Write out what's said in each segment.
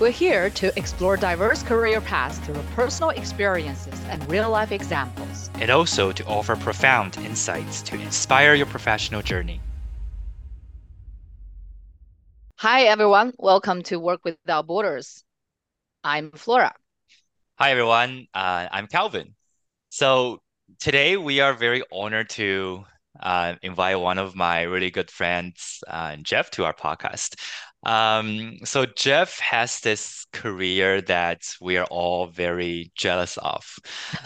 We're here to explore diverse career paths through personal experiences and real life examples. and also to offer profound insights to inspire your professional journey. Hi, everyone. Welcome to Work Without Borders. I'm Flora. Hi, everyone. Uh, I'm Calvin. So today we are very honored to uh, invite one of my really good friends, uh, Jeff, to our podcast. Um, so Jeff has this career that we are all very jealous of.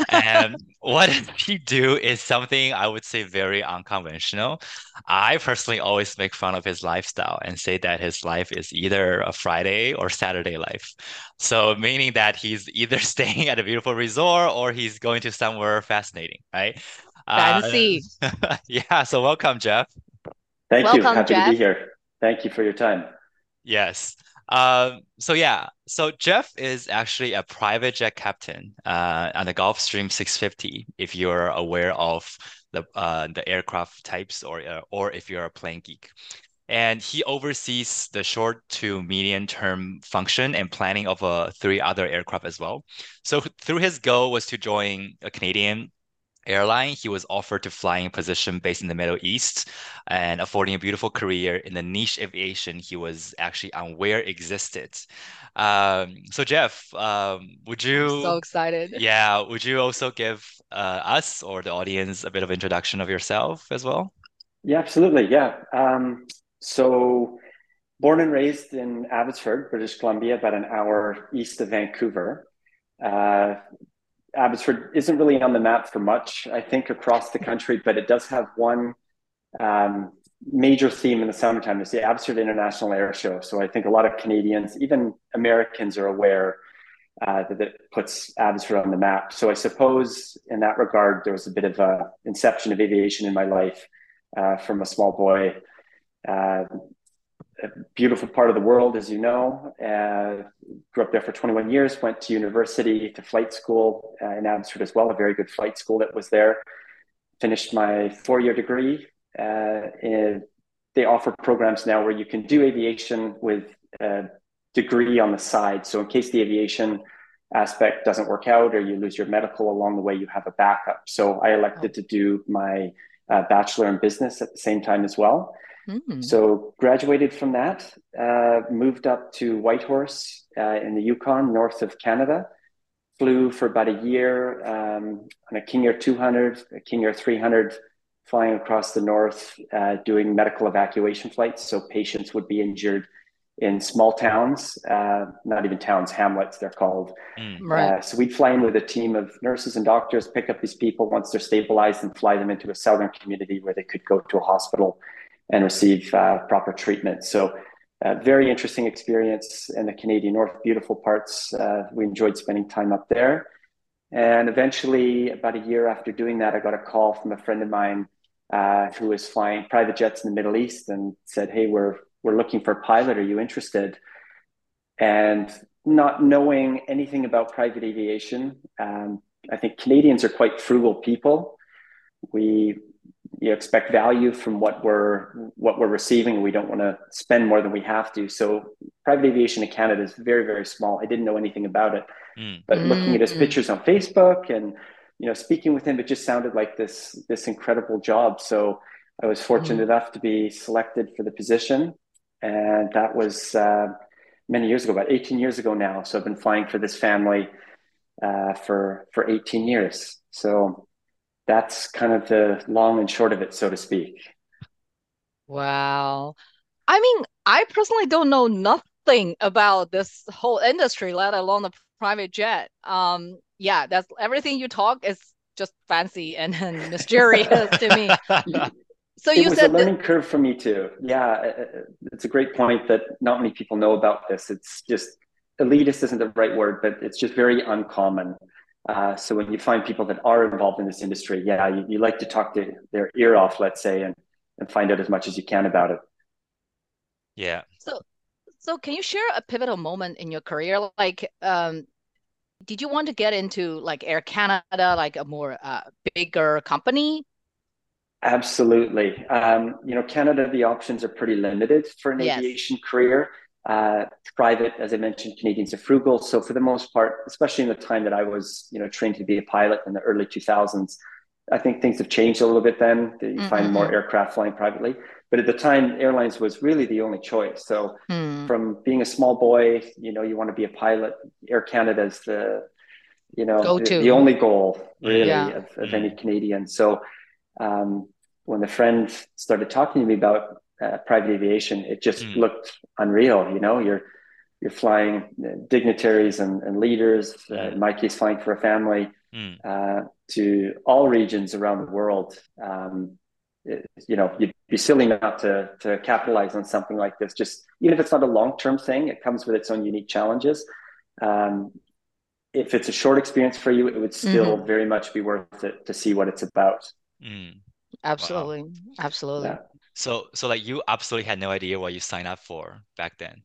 And what he do is something I would say very unconventional. I personally always make fun of his lifestyle and say that his life is either a Friday or Saturday life. So meaning that he's either staying at a beautiful resort or he's going to somewhere fascinating, right? Uh, Fancy. yeah, so welcome, Jeff. Thank you. Welcome, Happy to Jeff. be here. Thank you for your time. Yes. Um, so yeah, so Jeff is actually a private jet captain uh, on the Gulfstream 650, if you're aware of the uh, the aircraft types or uh, or if you're a plane geek. And he oversees the short to medium term function and planning of uh, three other aircraft as well. So through his goal was to join a Canadian airline, he was offered to flying position based in the Middle East and affording a beautiful career in the niche aviation he was actually unaware existed. Um, so Jeff, um, would you, So excited. yeah, would you also give uh, us or the audience a bit of introduction of yourself as well? Yeah, absolutely. Yeah. Um, so, born and raised in Abbotsford, British Columbia, about an hour east of Vancouver. Uh, Abbotsford isn't really on the map for much, I think, across the country, but it does have one um, major theme in the summertime. It's the Abbotsford International Air Show. So I think a lot of Canadians, even Americans, are aware uh, that it puts Abbotsford on the map. So I suppose in that regard, there was a bit of inception of aviation in my life uh, from a small boy. Uh, a beautiful part of the world, as you know. Uh, grew up there for 21 years, went to university, to flight school uh, in Abbotsford as well, a very good flight school that was there. Finished my four year degree. Uh, in, they offer programs now where you can do aviation with a degree on the side. So, in case the aviation aspect doesn't work out or you lose your medical along the way, you have a backup. So, I elected to do my uh, bachelor in business at the same time as well. Mm. So graduated from that, uh, moved up to Whitehorse uh, in the Yukon, north of Canada. Flew for about a year um, on a King Air 200, a King Air 300, flying across the north, uh, doing medical evacuation flights. So patients would be injured in small towns, uh, not even towns, hamlets, they're called. Mm. Right. Uh, so we'd fly in with a team of nurses and doctors, pick up these people once they're stabilized, and fly them into a southern community where they could go to a hospital and receive uh, proper treatment. So, uh, very interesting experience in the Canadian North, beautiful parts. Uh, we enjoyed spending time up there. And eventually, about a year after doing that, I got a call from a friend of mine uh, who was flying private jets in the Middle East and said, "Hey, we're we're looking for a pilot. Are you interested?" And not knowing anything about private aviation, um, I think Canadians are quite frugal people. We you expect value from what we're what we're receiving. We don't want to spend more than we have to. So private aviation in Canada is very very small. I didn't know anything about it, Mm. but looking at his Mm. pictures on Facebook and you know speaking with him, it just sounded like this this incredible job. So I was fortunate Mm. enough to be selected for the position, and that was uh, many years ago, about 18 years ago now. So I've been flying for this family uh, for for 18 years. So that's kind of the long and short of it, so to speak. Wow. I mean, I personally don't know nothing about this whole industry, let alone the private jet. Um, yeah, that's everything you talk is just fancy and, and mysterious to me. So it you was a said that, learning curve for me too. Yeah, uh, it's a great point that not many people know about this. It's just elitist isn't the right word, but it's just very uncommon. Uh, so when you find people that are involved in this industry, yeah, you, you like to talk to their ear off, let's say, and, and find out as much as you can about it. Yeah. so so can you share a pivotal moment in your career? Like, um, did you want to get into like Air Canada, like a more uh, bigger company? Absolutely. Um, you know, Canada, the options are pretty limited for an Yes. aviation career. Uh, private, as I mentioned, Canadians are frugal. So for the most part, especially in the time that I was, you know, trained to be a pilot in the early 2000s, I think things have changed a little bit then. You mm-hmm. find more aircraft flying privately. But at the time, airlines was really the only choice. So mm. from being a small boy, you know, you want to be a pilot. Air Canada is the, you know, the, the, only goal really yeah. of, of any Canadian. So um, when the friend started talking to me about uh, private aviation, it just mm. looked unreal. You know, you're you're flying dignitaries and, and leaders. Uh, in my case, flying for a family mm. uh, to all regions around the world. Um, it, you know, you'd be silly not to to capitalize on something like this. Just even if it's not a long term thing, it comes with its own unique challenges. Um, if it's a short experience for you, it would still mm-hmm. very much be worth it to see what it's about. Mm. Absolutely, wow. absolutely. Yeah. So, so like you absolutely had no idea what you signed up for back then.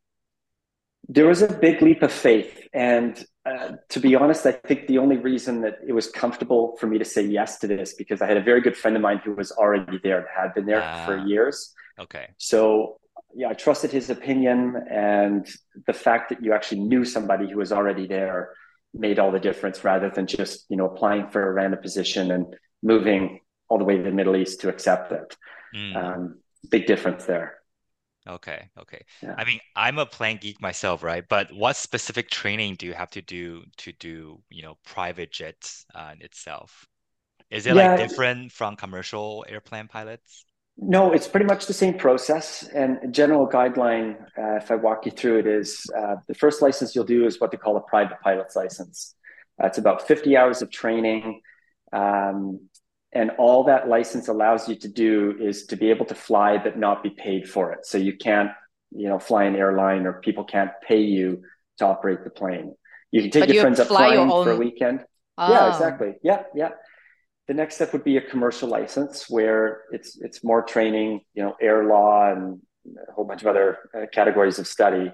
There was a big leap of faith, and uh, to be honest, I think the only reason that it was comfortable for me to say yes to this because I had a very good friend of mine who was already there and had been there for ah, years. Okay. So yeah, I trusted his opinion, and the fact that you actually knew somebody who was already there made all the difference, rather than just you know applying for a random position and moving all the way to the Middle East to accept it. Mm. Um, big difference there. Okay, okay. Yeah. I mean, I'm a plane geek myself, right? But what specific training do you have to do to do, you know, private jets uh, itself? Is it yeah, like different from commercial airplane pilots? No, it's pretty much the same process. And general guideline, uh, if I walk you through it, is uh, the first license you'll do is what they call a private pilot's license. Uh, it's about 50 hours of training. Um, and all that license allows you to do is to be able to fly but not be paid for it. So you can't you know fly an airline or people can't pay you to operate the plane. You can take but your you friends up flying own... for a weekend. Oh. yeah exactly. Yeah yeah. The next step would be a commercial license where it's it's more training you know air law and a whole bunch of other uh, categories of study.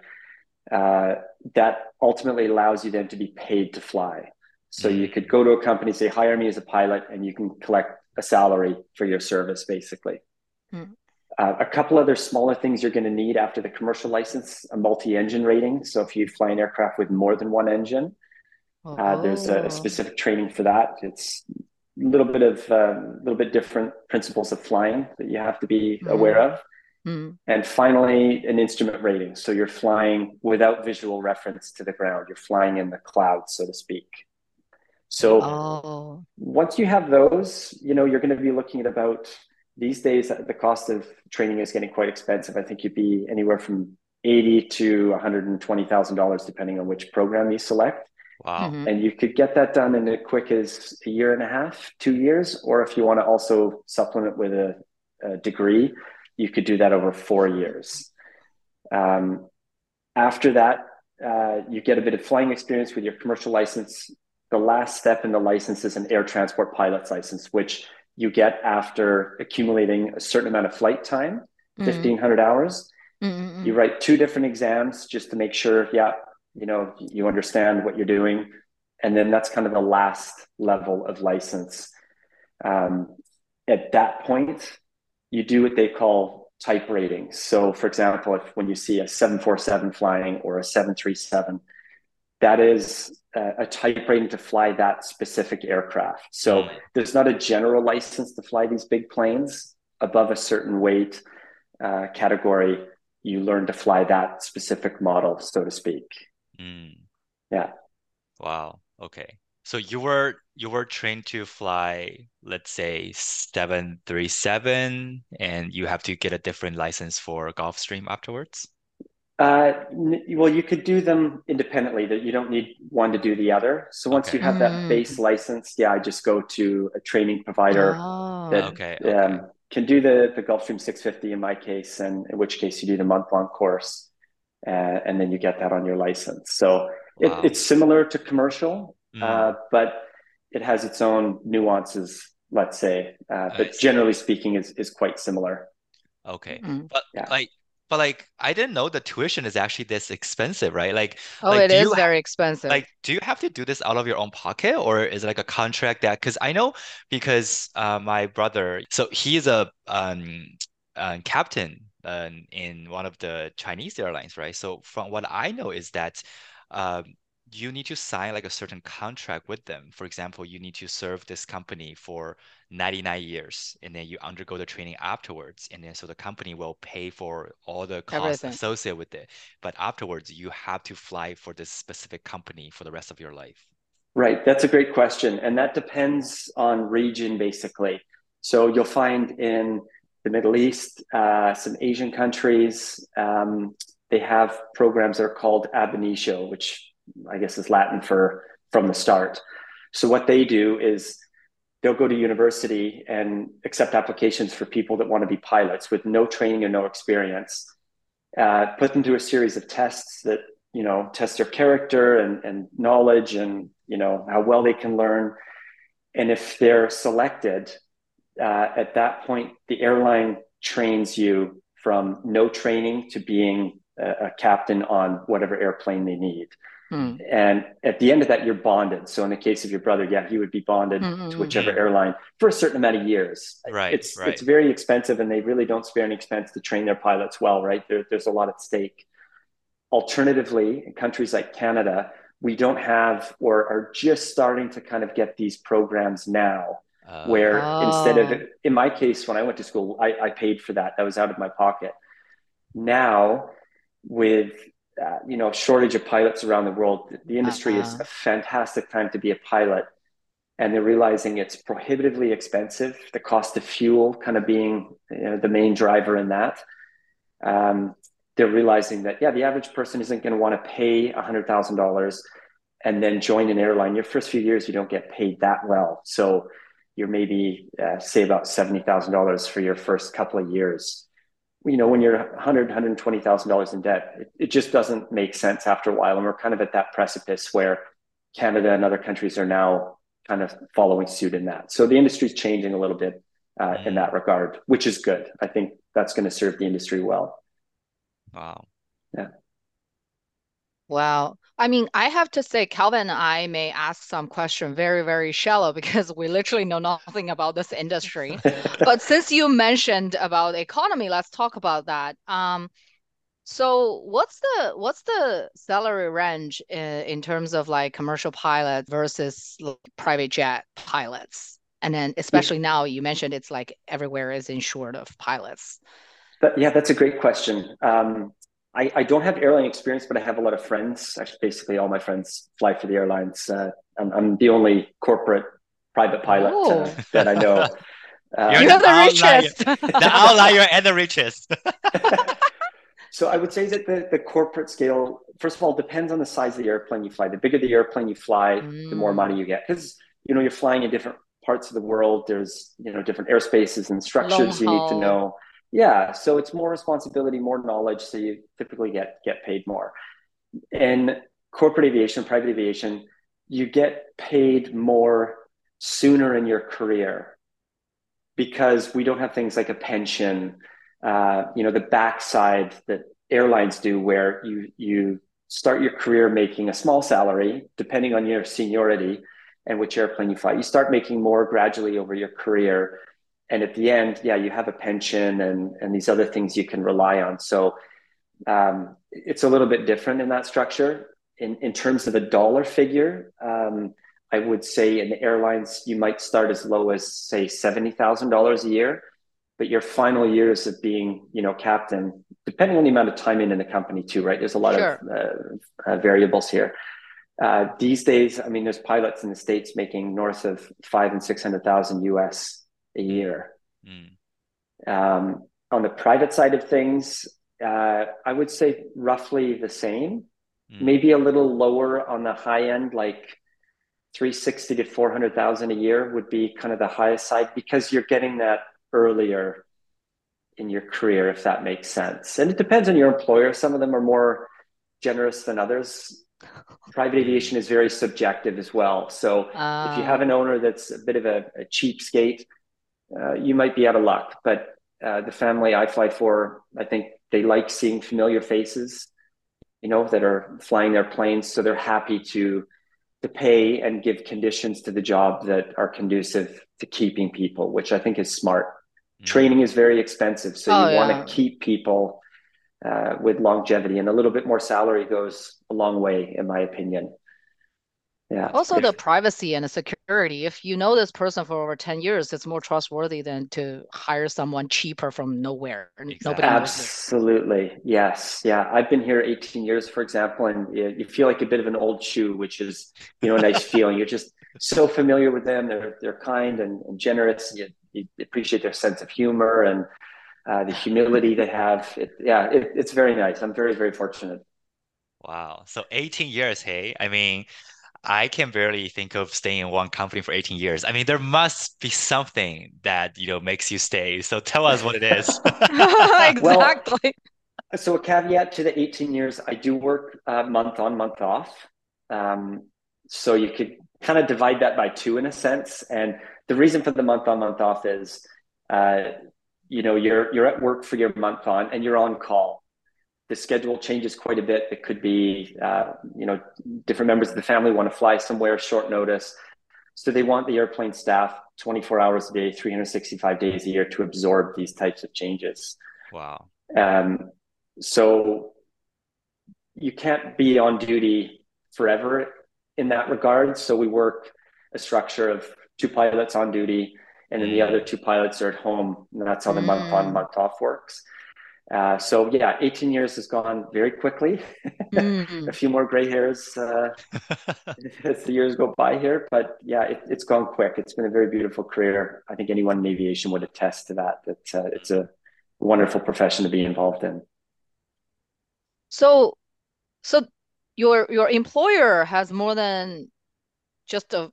Uh, that ultimately allows you then to be paid to fly so you could go to a company, say, hire me as a pilot, and you can collect a salary for your service, basically. Mm. Uh, a couple other smaller things you're going to need after the commercial license a multi engine rating. So if you fly an aircraft with more than one engine, oh. uh, there's a, a, oh. specific training for that. It's a little bit of a uh, little bit different principles of flying that you have to be mm. aware of. Mm. And finally, an instrument rating. So you're flying without visual reference to the ground. You're flying in the clouds, so to speak. So oh. once you have those, you know, you're going to be looking at about these days, the cost of training is getting quite expensive. I think you'd be anywhere from 80 to $120,000, depending on which program you select. Wow. Mm-hmm. And you could get that done in as quick as a year and a half, two years, or if you want to also supplement with a, a degree, you could do that over four years. Um, after that, uh, you get a bit of flying experience with your commercial license the last step in the license is an air transport pilot's license, which you get after accumulating a certain amount of flight time, mm-hmm. 1500 hours. Mm-hmm. You write two different exams just to make sure, yeah, you know, you understand what you're doing. And then that's kind of the last level of license. Um, at that point, you do what they call type ratings. So, for example, if when you see a 747 flying or a 737, that is a type rating to fly that specific aircraft. So mm. there's not a general license to fly these big planes above a certain weight uh, category. You learn to fly that specific model, so to speak. Mm. Yeah. Wow. Okay. So you were you were trained to fly, let's say seven three seven, and you have to get a different license for Gulfstream afterwards. Uh, well, you could do them independently. That you don't need one to do the other. So once okay. you have that mm. base license, yeah, I just go to a training provider oh. that okay, okay. Um, can do the the Gulfstream 650 in my case, and in which case you do the month long course, uh, and then you get that on your license. So wow. it, it's similar to commercial, mm. uh, but it has its own nuances. Let's say, uh, but generally speaking, is is quite similar. Okay, mm. but yeah. like but like I didn't know the tuition is actually this expensive, right? Like oh, like, it is very expensive. Like, do you have to do this out of your own pocket, or is it like a contract that? Because I know because uh, my brother, so he's a um, uh, captain uh, in one of the Chinese airlines, right? So from what I know is that um, you need to sign like a certain contract with them. For example, you need to serve this company for 99 years and then you undergo the training afterwards. And then so the company will pay for all the costs Everything. associated with it. But afterwards, you have to fly for this specific company for the rest of your life. Right. That's a great question. And that depends on region, basically. So you'll find in the Middle East, uh, some Asian countries, um, they have programs that are called ab initio, which I guess is Latin for from the start. So what they do is they'll go to university and accept applications for people that want to be pilots with no training and no experience. Uh, put them through a series of tests that you know test their character and, and knowledge and you know how well they can learn. And if they're selected, uh, at that point, the airline trains you from no training to being a, a captain on whatever airplane they need. Mm. And at the end of that, you're bonded. So in the case of your brother, yeah, he would be bonded mm-hmm. to whichever airline for a certain amount of years. Right. It's right. it's very expensive, and they really don't spare any expense to train their pilots well. Right. There, there's a lot at stake. Alternatively, in countries like Canada, we don't have or are just starting to kind of get these programs now. Uh, where oh. instead of in my case when i went to school I, I paid for that that was out of my pocket now with uh, you know shortage of pilots around the world. The industry uh-huh. is a fantastic time to be a pilot and they're realizing it's prohibitively expensive the cost of fuel kind of being you know, the main driver in that. Um, they're realizing that yeah the average person isn't going to want to pay $100000 and then join an airline. Your first few years you don't get paid that well. So you're maybe uh, say about $70000 for your first couple of years you know, when you're 100, 120,000 dollars in debt, it, it, just doesn't make sense after a while. And we're kind of at that precipice where Canada and other countries are now kind of following suit in that. So the industry is changing a little bit uh, in that regard, which is good. I think that's going to serve the industry well. Wow. Yeah. Wow. I mean, I have to say, Calvin and I may ask some question very, very shallow because we literally know nothing about this industry. but since you mentioned about economy, let's talk about that. Um, so what's the what's the salary range in, in terms of like commercial pilot versus private jet pilots? And then especially yeah. now you mentioned it's like everywhere is insured of pilots. But yeah, that's a great question. Um, I, I don't have airline experience, but I have a lot of friends. Actually, basically, all my friends fly for the airlines. Uh, I'm, I'm, the only corporate private pilot uh, oh. that I know. Uh, You're, You're the, the richest. the outlier and the richest. so I would say that the, the corporate scale, first of all, depends on the size of the airplane you fly. The bigger the airplane you fly, mm. the more money you get. Because you know you're flying in different parts of the world. There's you know different airspaces and structures you need to know yeah so it's more responsibility more knowledge so you typically get get paid more. In corporate aviation private aviation you get paid more sooner in your career because we don't have things like a pension uh, you know the backside that airlines do where you you start your career making a small salary depending on your seniority and which airplane you fly. You start making more gradually over your career and at the end, yeah, you have a pension and and these other things you can rely on. So um, it's a little bit different in that structure. In in terms of a dollar figure, um, I would say in the airlines you might start as low as say seventy thousand dollars a year, but your final years of being you know captain, depending on the amount of time in in the company too, right? There's a lot sure. of uh, uh, variables here. Uh, these days, I mean, there's pilots in the states making north of five and six hundred thousand US a year. Mm. Um, on the private side of things, uh, I would say roughly the same, mm. maybe a little lower on the high end, like 360 to 400,000 a year would be kind of the highest side because you're getting that earlier in your career, if that makes sense. And it depends on your employer. Some of them are more generous than others. Private aviation is very subjective as well. So uh, if you have an ah. owner that's a bit of a, a cheapskate, uh, you might be out of luck. But uh, the family I fly for, I think they like seeing familiar faces, you know, that are flying their planes. So they're happy to to pay and give conditions to the job that are conducive to keeping people, which I think is smart. mm. training is very expensive. So oh, you yeah. want to keep people uh, with longevity, and a little bit more salary goes a long way, in my opinion. Yeah. Also, if, the privacy and the security. If you know this person for over 10 years, it's more trustworthy than to hire someone cheaper from nowhere. Exactly. Nobody Absolutely. Yes. Yeah. I've been here 18 years, for example, and you feel like a bit of an old shoe, which is, you know, a nice feeling. You're just so familiar with them. They're, they're kind and, and generous. You, you appreciate their sense of humor and uh, the humility they have. It, yeah, it, it's very nice. I'm very, very fortunate. Wow. So 18 years, hey? I mean, I can barely think of staying in one company for 18 years. I mean, there must be something that, you know, makes you stay. So tell us what it is. exactly. Well, so a caveat to the 18 years, I do work uh, month on, month off. Um, so you could kind of divide that by two in a sense. And the reason for the month on, month off is, uh, you know, you're you're at work for your month on, and you're on call the schedule changes quite a bit. It could be, uh, you know, different members of the family want to fly somewhere short notice. So they want the airplane staff 24 hours a day, 365 days a year to absorb these types of changes. Wow. Um, so you can't be on duty forever in that regard. So we work a structure of two pilots on duty, and then the mm. other two pilots are at home. And that's how the mm. month on, month off works. Uh, so yeah, 18 years has gone very quickly. Mm. a few more gray hairs uh, as the years go by here, but yeah, it, has gone quick. It's been a very beautiful career. I think anyone in aviation would attest to that. That uh, it's a wonderful profession to be involved in. So, so your your employer has more than just a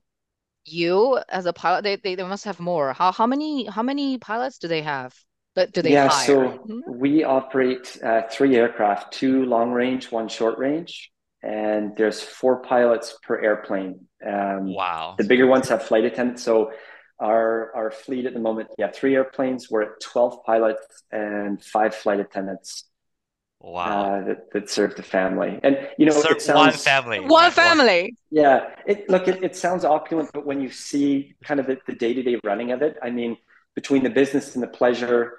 you as a pilot. They, they they must have more. How how many how many pilots do they have? But do they yeah, hire? so mm-hmm. we operate uh, three aircraft, two long range, one short range, and there's four pilots per airplane. Um, wow. The bigger ones have flight attendants. So our our fleet at the moment, yeah, three airplanes. We're at 12 pilots and five flight attendants. Wow. Uh, that, that serve the family. And, you know, Serve it sounds, one family. One family. Yeah. It, look, it, it sounds opulent, but when you see kind of the, the day-to-day running of it, I mean, between the business and the pleasure, it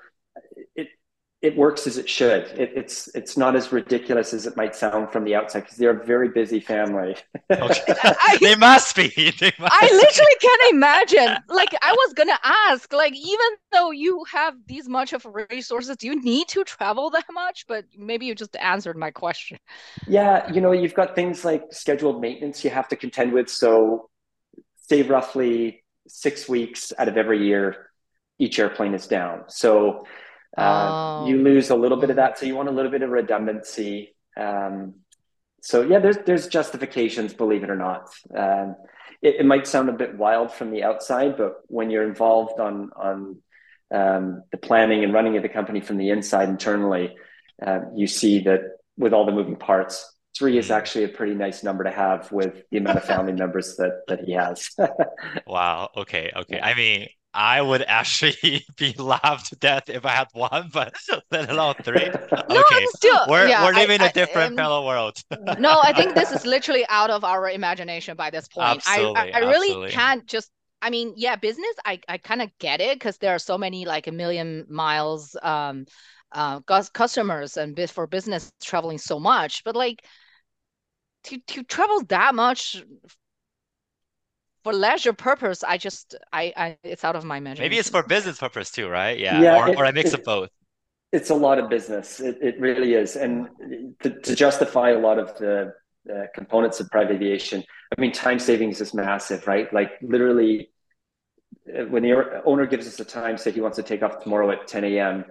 it works as it should. It, it's it's not as ridiculous as it might sound from the outside because they're a very busy family. okay. I, they must be. They must I literally can't imagine. Like I was gonna ask, like even though you have these much of resources, do you need to travel that much? But maybe you just answered my question. Yeah, you know, you've got things like scheduled maintenance you have to contend with. So, say roughly six weeks out of every year, each airplane is down. So uh, oh. You lose a little bit of that, so you want a little bit of redundancy. Um, so yeah, there's there's justifications, believe it or not. Um, it, it, might sound a bit wild from the outside, but when you're involved on on um, the planning and running of the company from the inside internally, uh, you see that with all the moving parts, three is mm. actually a pretty nice number to have with the amount of family members that that he has. wow. Okay. Okay. I mean, I would actually be laughed to death if I had one, but let alone three. No, okay, still, we're yeah, we're living I, a different um, parallel world. no, I think this is literally out of our imagination by this point. Absolutely, I I, I really absolutely. can't just. I mean, yeah, business. I I kind of get it because there are so many like a million miles um uh customers and for business traveling so much, but like to to travel that much for leisure purpose, I just I, I it's out of my measure. Maybe it's for business purpose too, right? Yeah, yeah or, it, or a mix it, of both. It's a lot of business. It, it really is, and to, to justify a lot of the uh, components of private aviation, I mean, time savings is massive, right? Like literally, uh, when the owner gives us a time, say he wants to take off tomorrow at 10 a.m.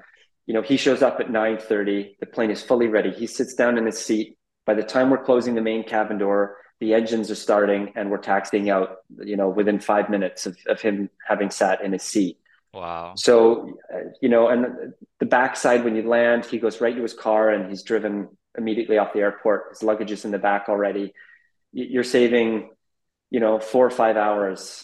You know, he shows up at 9:30. The plane is fully ready. He sits down in his seat. By the time we're closing the main cabin door, the engines are starting and we're taxiing out, you know, within five minutes of, of him having sat in his seat. Wow. So, you know, and the backside, when you land, he goes right to his car and he's driven immediately off the airport. His luggage is in the back already. You're saving, you know, four or five hours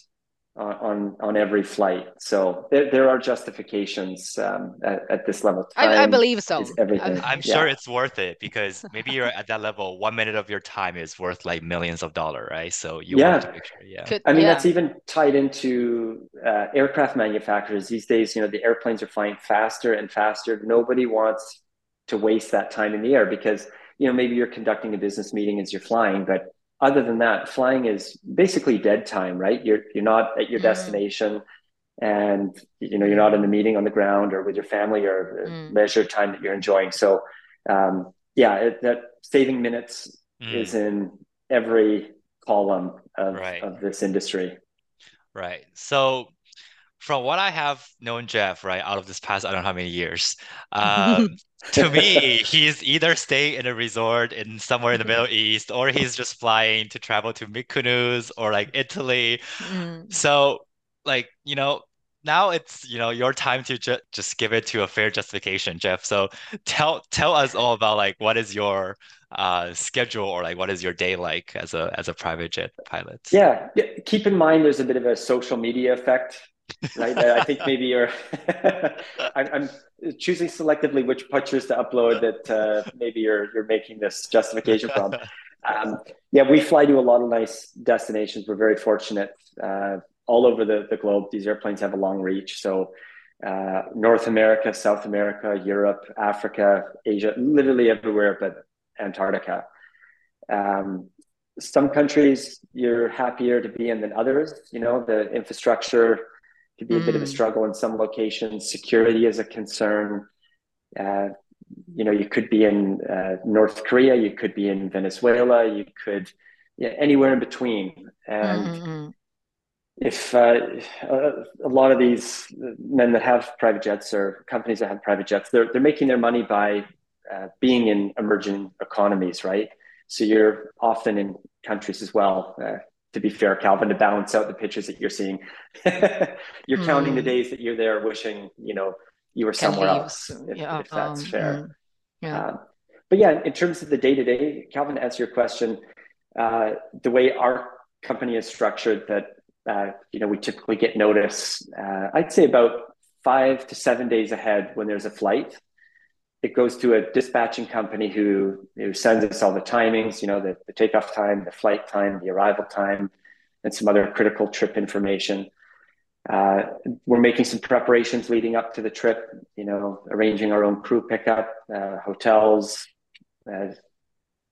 on on every flight. So there, there are justifications um, at, at, this level. Time I, I believe so. Everything. I'm yeah. sure it's worth it because maybe you're at that level. One minute of your time is worth like millions of dollars, right? So you yeah. want to make sure. Yeah. Could, I mean, yeah. that's even tied into uh, aircraft manufacturers these days. You know, the airplanes are flying faster and faster. Nobody wants to waste that time in the air because you know maybe you're conducting a business meeting as you're flying, but other than that, flying is basically dead time, right? You're you're not at your mm. destination, and you know you're not in a meeting on the ground or with your family or mm. leisure time that you're enjoying. So, um, yeah, it, that saving minutes mm. is in every column of, right. of this industry. Right. So from what I have known Jeff, right, out of this past, I don't know how many years, um, to me, he's either staying in a resort in somewhere in the Middle East, or he's just flying to travel to Mykonos or like Italy. Mm. So, like, you know, now it's you know your time to ju- just give it to a fair justification, Jeff. So tell tell us all about like what is your uh, schedule or like what is your day like as a as a private jet pilot? Yeah, keep in mind there's a bit of a social media effect right? I think maybe you're. I'm, choosing selectively which pictures to upload that uh, maybe you're you're making this justification from. Um, yeah, we fly to a lot of nice destinations. We're very fortunate uh, all over the, the globe. These airplanes have a long reach. So, uh, North America, South America, Europe, Africa, Asia, literally everywhere but Antarctica. Um, some countries you're happier to be in than others. You know, the infrastructure could be a mm. bit of a mm. struggle in some locations. Security is a concern. Uh, you know, you could be in uh, North Korea, you could be in Venezuela, you could yeah, anywhere in between. And mm-hmm. if uh, a, lot of these men that have private jets or companies that have private jets, they're they're making their money by uh, being in emerging economies, right? So you're often in countries as well. To be fair, Calvin, to balance out the pitches that you're seeing. you're mm. counting the hmm. days that you're there, wishing you know you were somewhere else, if, yeah, if that's um, fair. Mm, yeah. Um, but yeah, in terms of the day to day, Calvin, to answer your question, uh, the way our company is structured, that uh, you know we typically get notice. Uh, I'd say about five to seven days ahead when there's a flight it goes to a dispatching company who, who sends us all the timings, you know, the, the takeoff time, the flight time, the arrival time, and some other critical trip information. Uh, we're making some preparations leading up to the trip, you know, arranging our own crew pickup, uh, hotels, uh,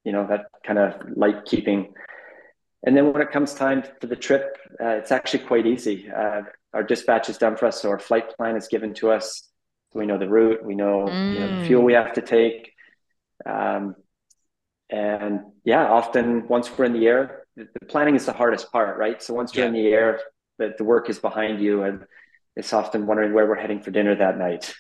you know, that kind of light keeping. And then when it comes time for the trip, uh, it's actually quite easy. Uh, our dispatch is done for us, so our flight plan is given to us we know the route, we know, mm. you know the fuel we have to take. Um, and yeah, often once we're in the air, the, the planning is the hardest part, right? So once you're in the air, the, the work is behind you and it's often wondering where we're heading for dinner that night.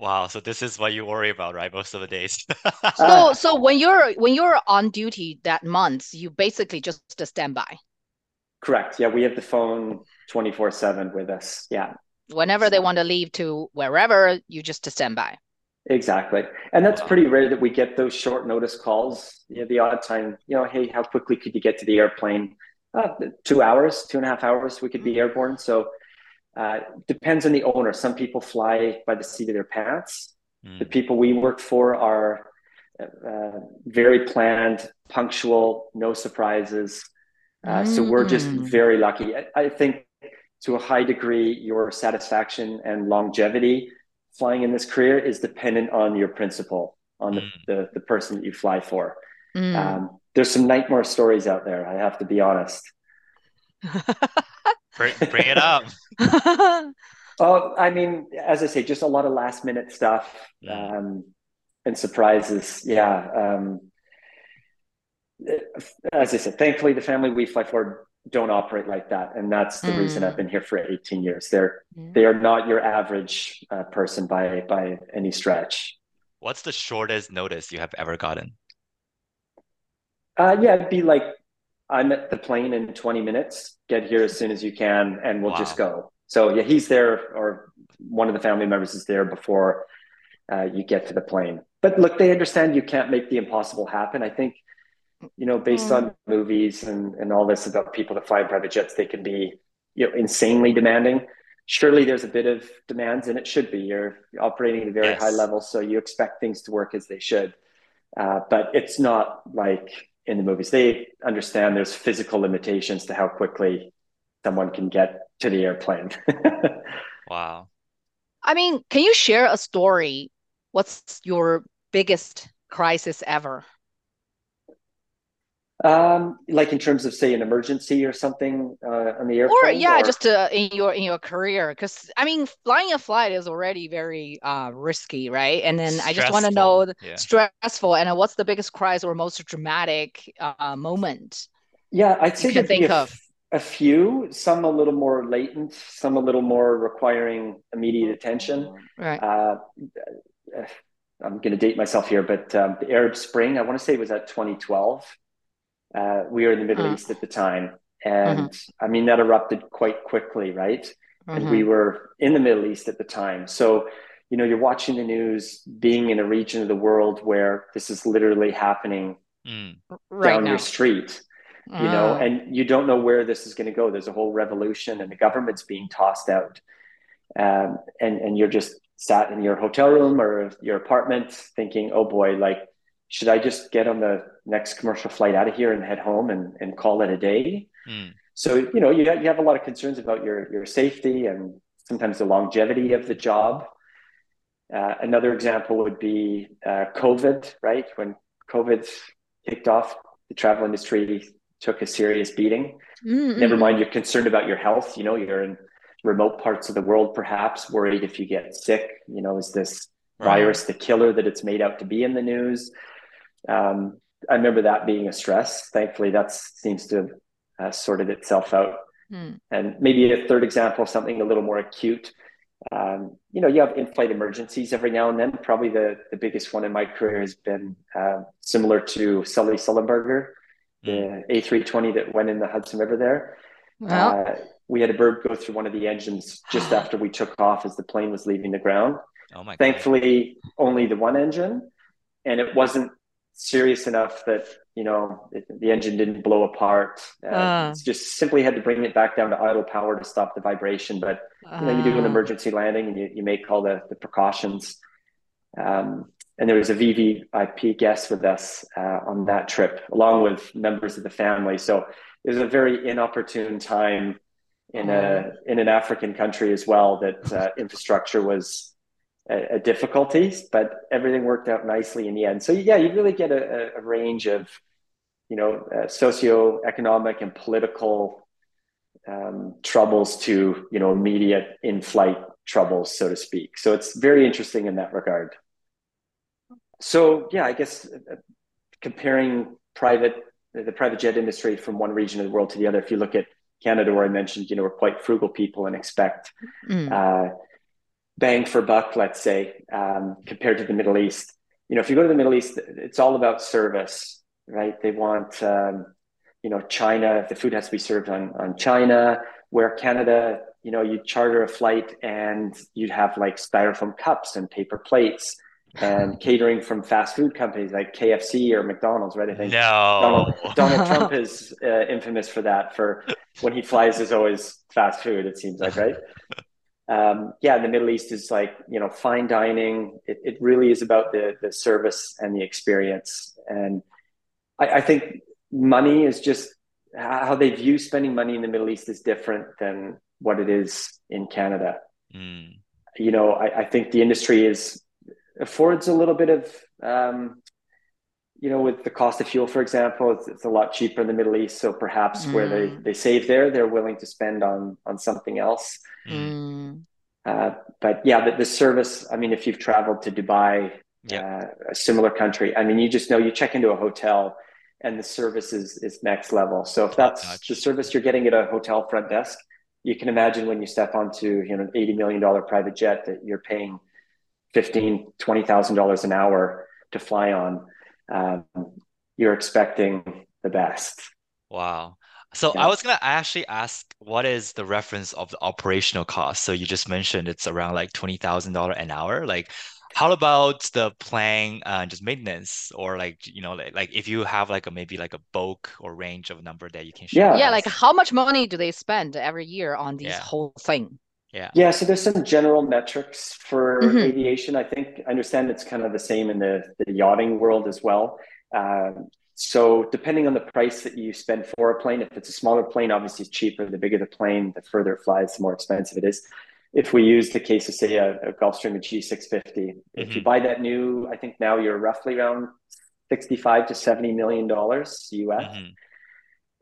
wow, so this is what you worry about, right? Most of the days. so so when you're when you're on duty that month, you basically just stand by. Correct. Yeah, we have the phone 24/7 with us. Yeah whenever they want to leave to wherever, you just to stand by. Exactly. And that's pretty rare that we get those short notice calls. You know, the odd time, you know, hey, how quickly could you get to the airplane? Uh, two hours, two and a half hours, we could be airborne. So uh, depends on the owner. Some people fly by the seat of their pants. Mm. The people we work for are uh, very planned, punctual, no surprises. Mm. So we're just mm. very lucky. I, I think to a high degree, your satisfaction and longevity flying in this career is dependent on your principal, on the, mm. the, the, person that you fly for. Mm. Um, there's some nightmare stories out there, I have to be honest. bring, bring it up. oh, I mean, as I say, just a lot of last minute stuff um, and surprises. Yeah. Um, as I said, thankfully, the family we fly for don't operate like that. And that's the mm. reason i've been here for 18 years. They're mm. they are not your average uh, person by by any stretch. What's the shortest notice you have ever gotten? Uh, yeah it'd be like i'm at the plane in 20 minutes. Get here as soon as you can and we'll wow. just go. So yeah he's there or one of the family members is there before uh, you get to the plane. But look they understand you can't make the impossible happen. I think you know, based mm. on movies and, and all this about people that fly in private jets, they can be, you know, insanely demanding. Surely there's a bit of demands, and it should be. You're operating at a very yes. high level, so you expect things to work as they should. Uh, but it's not like in the movies. They understand there's physical limitations to how quickly someone can get to the airplane. wow. I mean, can you share a story? What's your biggest crisis ever? Um, like in terms of say an emergency or something uh, on the airplane, or yeah, or... just uh, in your in your career, because I mean, flying a flight is already very uh, risky, right? And then stressful. I just want to know yeah. stressful, and what's the biggest crisis or most dramatic uh, moment? Yeah, I'd say you can think of a few, some a little more latent, some a little more requiring immediate attention. Right. Uh, I'm going to date myself here, but um, the Arab Spring, I want to say it was at 2012. Uh, we were in the Middle uh-huh. East at the time. And uh-huh. I mean, that erupted quite quickly, right? Uh-huh. And we mm-hmm. were in the Middle East at the time. So, you know, you're watching the news, being in a region of the world where this is literally happening mm. right down now. your street you know, mm. and you don't know where this is going to go. There's a whole revolution, and the government's being tossed out, um, and and you're just sat in your hotel room or your apartment thinking, oh boy, like should I just get on the next commercial flight out of here and head home and, and call it a day? Mm. So you know you have, you have a lot of concerns about your your safety and sometimes the longevity of the job. Uh, another example would be uh, COVID, right? When COVID kicked off, the travel industry took a serious beating. Mm-hmm. Never mind, you're concerned about your health. You know, you're in remote parts of the world, perhaps worried if you get sick. You know, is this right. virus the killer that it's made out to be in the news? Um, I remember that being a stress. Thankfully, that seems to have uh, sorted itself out. Mm. And maybe a third example, something a little more acute. Um, you know, you have in-flight emergencies every now and then. Probably the, the biggest one in my career has been uh, similar to Sully Sullenberger the A320 that went in the Hudson River there. Well. Uh, we had a bird go through one of the engines just after we took off as the plane was leaving the ground. Oh my Thankfully, only the one engine, and it wasn't serious enough that you know it, the engine didn't blow apart. Uh, uh. Just simply had to bring it back down to idle power to stop the vibration. But you know, you do an uh. emergency landing and you, you make all the, the precautions. Um, and there was a VVIP guest with us uh, on that trip, along with members of the family. So it was a very inopportune time in a in an African country as well that uh, infrastructure was a, difficulties, but everything worked out nicely in the end. So yeah, you really get a, a range of you know uh, socioeconomic and political um, troubles to you know immediate in-flight troubles, so to speak. So it's very interesting in that regard so yeah, I guess uh, comparing private the private jet industry from one region of the world to the other. If you look at Canada, where I mentioned, you know, we're quite frugal people and expect mm. uh, bang for buck, let's say, um, compared to the Middle East. You know, if you go to the Middle East, it's all about service, right? They want, um, you know, China. The food has to be served on on China. Where Canada, you know, you charter a flight and you'd have like styrofoam cups and paper plates and catering from fast food companies like KFC or McDonald's, right? I think no. Donald, Donald Trump is uh, infamous for that. For when he flies, is always fast food. It seems like, right? Um, yeah, the Middle East is like you know fine dining. It, it really is about the the service and the experience. And I, I think money is just how they view spending money in the Middle East is different than what it is in Canada. Mm. You know, I, I think the industry is affords a little bit of um, you know with the cost of fuel for example it's, it's a lot cheaper in the middle east so perhaps mm. where they, mm. they save there they're willing to spend on on something else mm. uh, but yeah the, the service i mean if you've traveled to dubai yeah. uh, a similar country i mean you just know you check into a hotel and the service is is next level so if that's gotcha. the service you're getting at a hotel front desk you can imagine when you step onto you know an 80 million dollar private jet that you're paying fifteen, twenty thousand dollars an hour to fly on, um, you're expecting the best. Wow. So yeah. I was gonna actually ask, what is the reference of the operational cost? So you just mentioned it's around like twenty thousand dollar an hour. Like, How about the plan, uh, just maintenance or like, you know, like, like if you have like a maybe like a bulk or range of number that you can share? Yeah. Yeah, like how much money do they spend every year on these Yeah. whole thing? Yeah. Yeah, so there's some general metrics for Mhm. aviation. I think I understand it's kind of the same in the, the yachting world as well. Um, so depending on the price that you spend for a plane, if it's a smaller plane, obviously it's cheaper. The bigger the plane, the further it flies, the more expensive it is. If we use the case of say a, a Gulfstream G650, if you Mhm. buy that new, I think now you're roughly around 65 to 70 million dollars US. Mhm.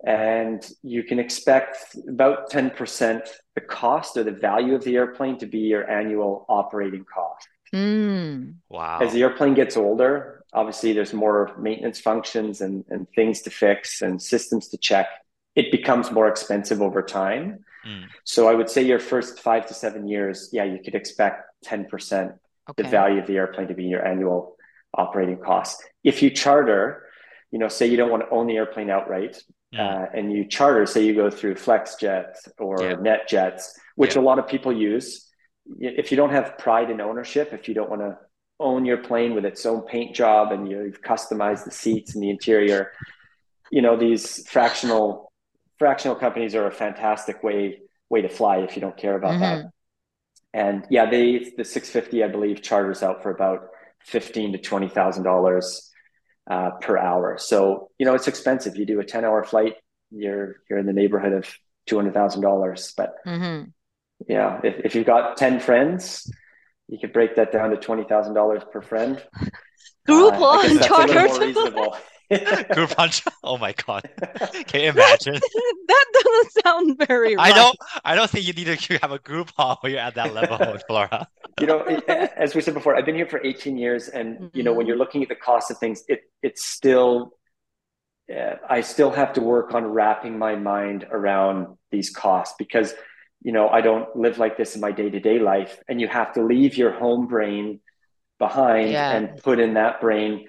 And you can expect about 10% the cost or the value of the airplane to be your annual operating cost. Mm. Wow. As the airplane gets older, obviously there's more maintenance functions and, and things to fix and systems to check. It becomes more expensive over time. Mm. So I would say your first five to seven years, yeah, you could expect 10% the value of the airplane to be your annual operating cost. If you charter, you know, say you don't want to own the airplane outright, Mm. uh, and you charter, say you go through FlexJet or Yeah. NetJets, which Yeah. a lot of people use. If you don't have pride in ownership, if you don't want to own your plane with its own paint job and you've customized the seats and the interior, you know these fractional fractional companies are a fantastic way way to fly if you don't care about that. And yeah, they the 650 I believe charters out for about fifteen to twenty thousand dollars uh, per hour. So you know it's expensive. You do a 10 hour flight, you're you're in the neighborhood of two hundred thousand dollars. But hmm yeah, if, if you've got 10 friends, you could break that down to twenty thousand dollars per friend. Uh, I Groupon guess that's a little more charter. reasonable. Groupon. Oh my God. Can you imagine? that doesn't sound very I don't I don't think you need to have a Groupon when you're at that level, Flora. you know, as we said before, I've been here for 18 years, and you know, when you're looking at the cost of things, it it's still, uh, I still have to work on wrapping my mind around these costs because, you know, I don't live like this in my day to day life, and you have to leave your home brain behind Yeah. and put in that brain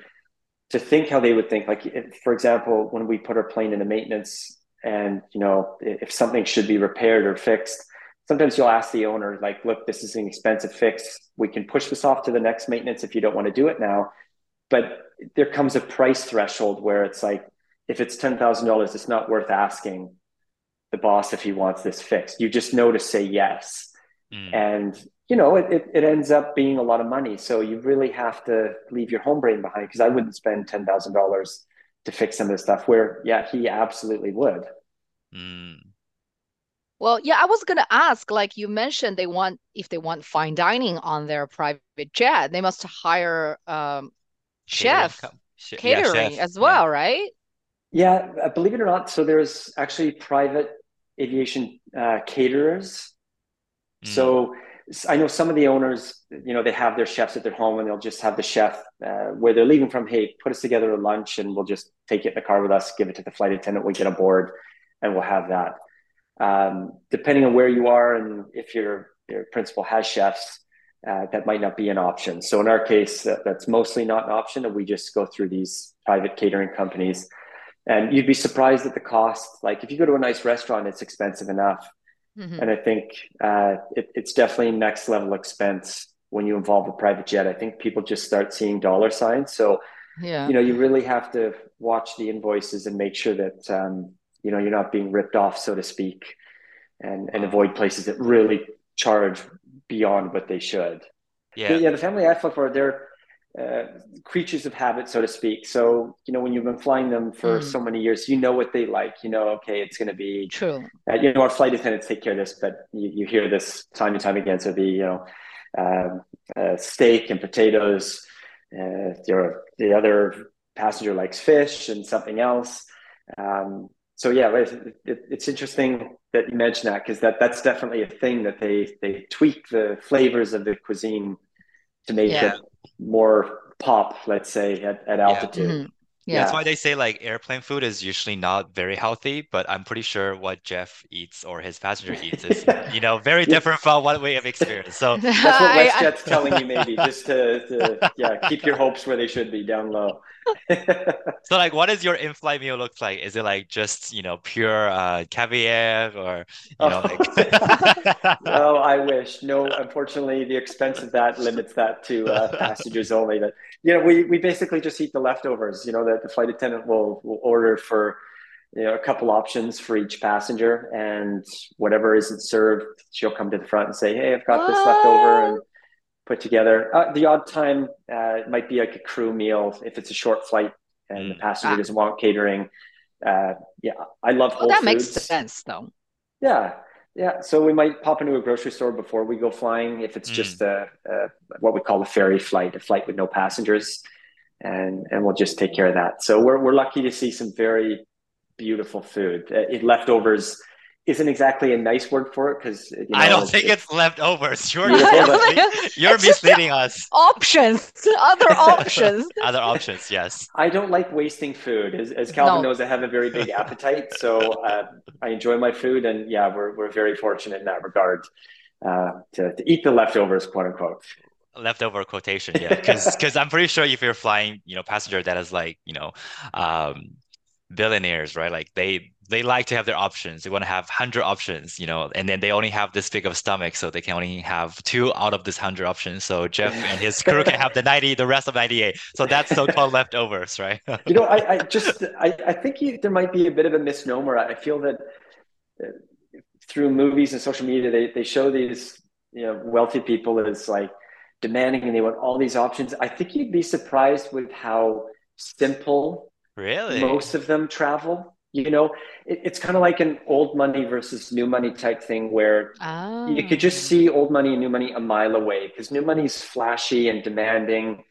to think how they would think. Like, if, for example, when we put our plane into maintenance, and you know, if something should be repaired or fixed sometimes you'll ask the owner like look this is an expensive fix we can push this off to the next maintenance if you don't want to do it now but there comes a price threshold where it's like if it's $10000 it's not worth asking the boss if he wants this fixed you just know to say yes Mm. and you know it, it, it ends up being a lot of money so you really have to leave your home brain behind because i wouldn't spend $10000 to fix some of this stuff where yeah he absolutely would Mm. Well, yeah, I was gonna ask, like you mentioned, they want if they want fine dining on their private jet, they must hire um Catering chef com- sh- yeah, catering chef. as Yeah. well, right? Yeah, uh, believe it or not, so there's actually private aviation uh, caterers. Mm. So s- I know some of the owners, you know, they have their chefs at their home and they'll just have the chef uh, where they're leaving from, hey, put us together a lunch and we'll just take it in the car with us, give it to the flight attendant, we get aboard and we'll have that. Um, depending on where you are and if your, your principal has chefs, uh, that might not be an option. So in our case, that, that's mostly not an option, and we just go through these private catering companies. And you'd be surprised at the cost. Like if you go to a nice restaurant, it's expensive enough. Mhm. And I think uh, it, it's definitely next level expense when you involve a private jet. I think people just start seeing dollar signs. So Yeah. you know you really have to watch the invoices and make sure that um, you know you're not being ripped off, so to speak, and and avoid places that really charge beyond what they should. Yeah. Yeah, the family I fly for, they're uh, creatures of habit, so to speak. So, you know, when you've been flying them for Mm. so many years, you know what they like. You know, okay, it's going to be, True. uh, you know, our flight attendants take care of this, but you, you hear this time and time again. So the, you know, um, uh, steak and potatoes. Uh, your the other passenger likes fish and something else. Um, so yeah, it, it, it's interesting that you mentioned that because that that's definitely a thing that they they tweak the flavors of the cuisine to make Yeah. it more pop, let's say, at, at altitude. Mhm. Yeah. That's why they say like airplane food is usually not very healthy, but I'm pretty sure what Jeff eats or his passenger eats is, you know, very different from what we have experienced. So that's what WestJet's telling you, maybe just to, to yeah, keep your hopes where they should be down low. so like what is your in-flight meal look like? Is it like just, you know, pure uh, caviar or you know like No, I wish. No, unfortunately the expense of that limits that to uh, passengers only. That you know, we we basically just eat the leftovers, you know, that the flight attendant will, will order for you know a couple options for each passenger and whatever isn't served she'll come to the front and say hey i've got this left over and put together uh, the odd time uh, it might be like a crew meal if it's a short flight and mm. the passenger ah. doesn't want catering uh, yeah i love whole well, that foods. makes sense though yeah yeah so we might pop into a grocery store before we go flying if it's mm. just a, a, what we call a ferry flight a flight with no passengers and and we'll just take care of that. So we're we're lucky to see some very beautiful food. Uh, it, leftovers isn't exactly a nice word for it because you know, I don't think it's, it's leftovers. You're you're misleading us. Options, other options, other options. Yes. I don't like wasting food. As, as Calvin no. knows, I have a very big appetite, so uh, I enjoy my food, and yeah, we're we're very fortunate in that regard uh, to to eat the leftovers, quote unquote leftover quotation yeah because because i'm pretty sure if you're flying you know passenger that is like you know um billionaires right like they they like to have their options. They want to have 100 options you know and then they only have this big of stomach so they can only have two out of this 100 options. So jeff and his crew can have the 90 the rest of 98 so that's so-called leftovers right? You know i, I just i, I think you, there might be a bit of a misnomer. I feel that uh, through movies and social media they, they show these you know wealthy people as like demanding and they want all these options. I think you'd be surprised with how simple really? most of them travel. You know, it, it's kind of like an old money versus new money type thing where oh. you could just see old money and new money a mile away because new money is flashy and demanding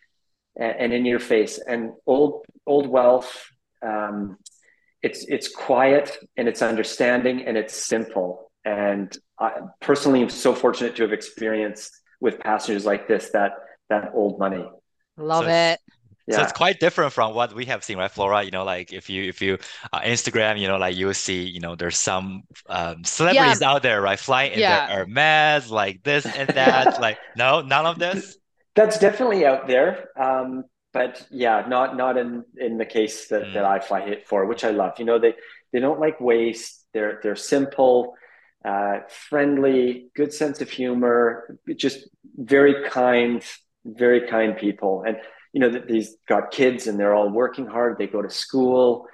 and, and, in your face, and old old wealth. Um, it's it's quiet and it's understanding and it's simple. And I personally am so fortunate to have experienced with passengers like this that that old money. Love so it. Yeah. So it's quite different from what we have seen, right, Flora? You know, like if you if you uh, Instagram, you know, like you will see, you know, there's some um, celebrities yeah. out there, right, flying in yeah. their Hermes, like this and that. like no, none of this. That's definitely out there, um, but yeah, not not in in the case that, mm. that I fly it for, which I love. You know, they they don't like waste. They're they're simple uh, friendly, good sense of humor, just very kind, very kind people. And you know, these got kids and they're all working hard. They go to school.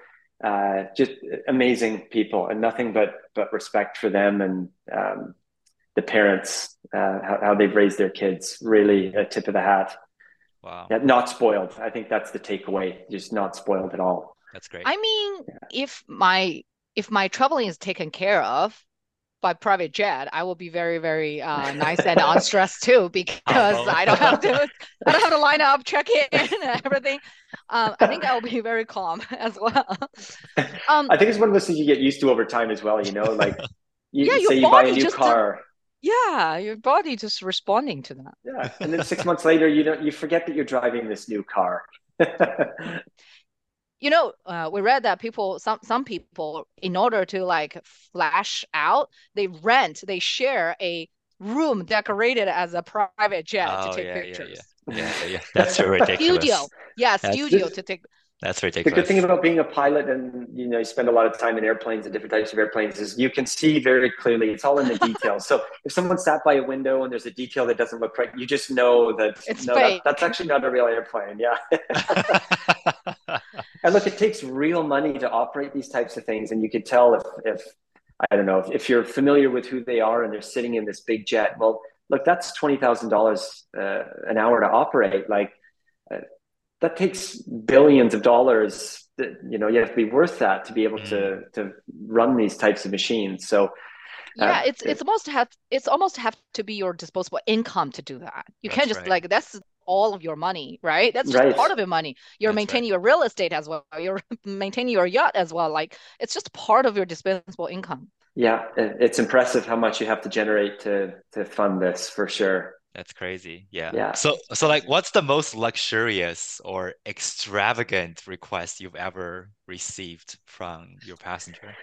Uh, just amazing people, and nothing but but respect for them and um, the parents, uh, how, how, they've raised their kids. Really, a tip of the hat. Wow. Yeah, not spoiled. I think that's the takeaway. Just not spoiled at all. That's great. I mean, yeah. if my if my traveling is taken care of, by private jet, I will be very, very uh, nice and unstressed too because oh. I don't have to I don't have to line up, check in, and everything. Um, I think I'll be very calm as well. Um, I think it's one of those things you get used to over time as well. You know, like you yeah, say you buy a new car. yeah, your body just responding to that. Yeah, and then six months later, you don't you forget that you're driving this new car you know, uh, we read that people, some some people, in order to like flash out, they rent, they share a room decorated as a private jet oh, to take yeah, pictures. Yeah, yeah, yeah, yeah. That's ridiculous. studio, yeah, studio to take. That's ridiculous. The good thing about being a pilot and you know you spend a lot of time in airplanes and different types of airplanes is you can see very clearly. It's all in the details. so if someone sat by a window and there's a detail that doesn't look right, you just know that it's no, fake. That, that's actually not a real airplane. Yeah. And look, it takes real money to operate these types of things, and you could tell if if I don't know if, if you're familiar with who they are and they're sitting in this big jet. Well, look, that's twenty thousand uh, dollars an hour to operate. Like. Uh, that takes billions of dollars that, you know you have to be worth that to be able to mm. to run these types of machines so yeah uh, it's it's almost have it's almost have to be your disposable income to do that you can't just right. like that's all of your money right that's just right. part of your money you're that's maintaining right. your real estate as well you're maintaining your yacht as well like it's just part of your disposable income yeah it's impressive how much you have to generate to to fund this for sure That's crazy. Yeah. Yeah. So so like what's the most luxurious or extravagant request you've ever received from your passenger?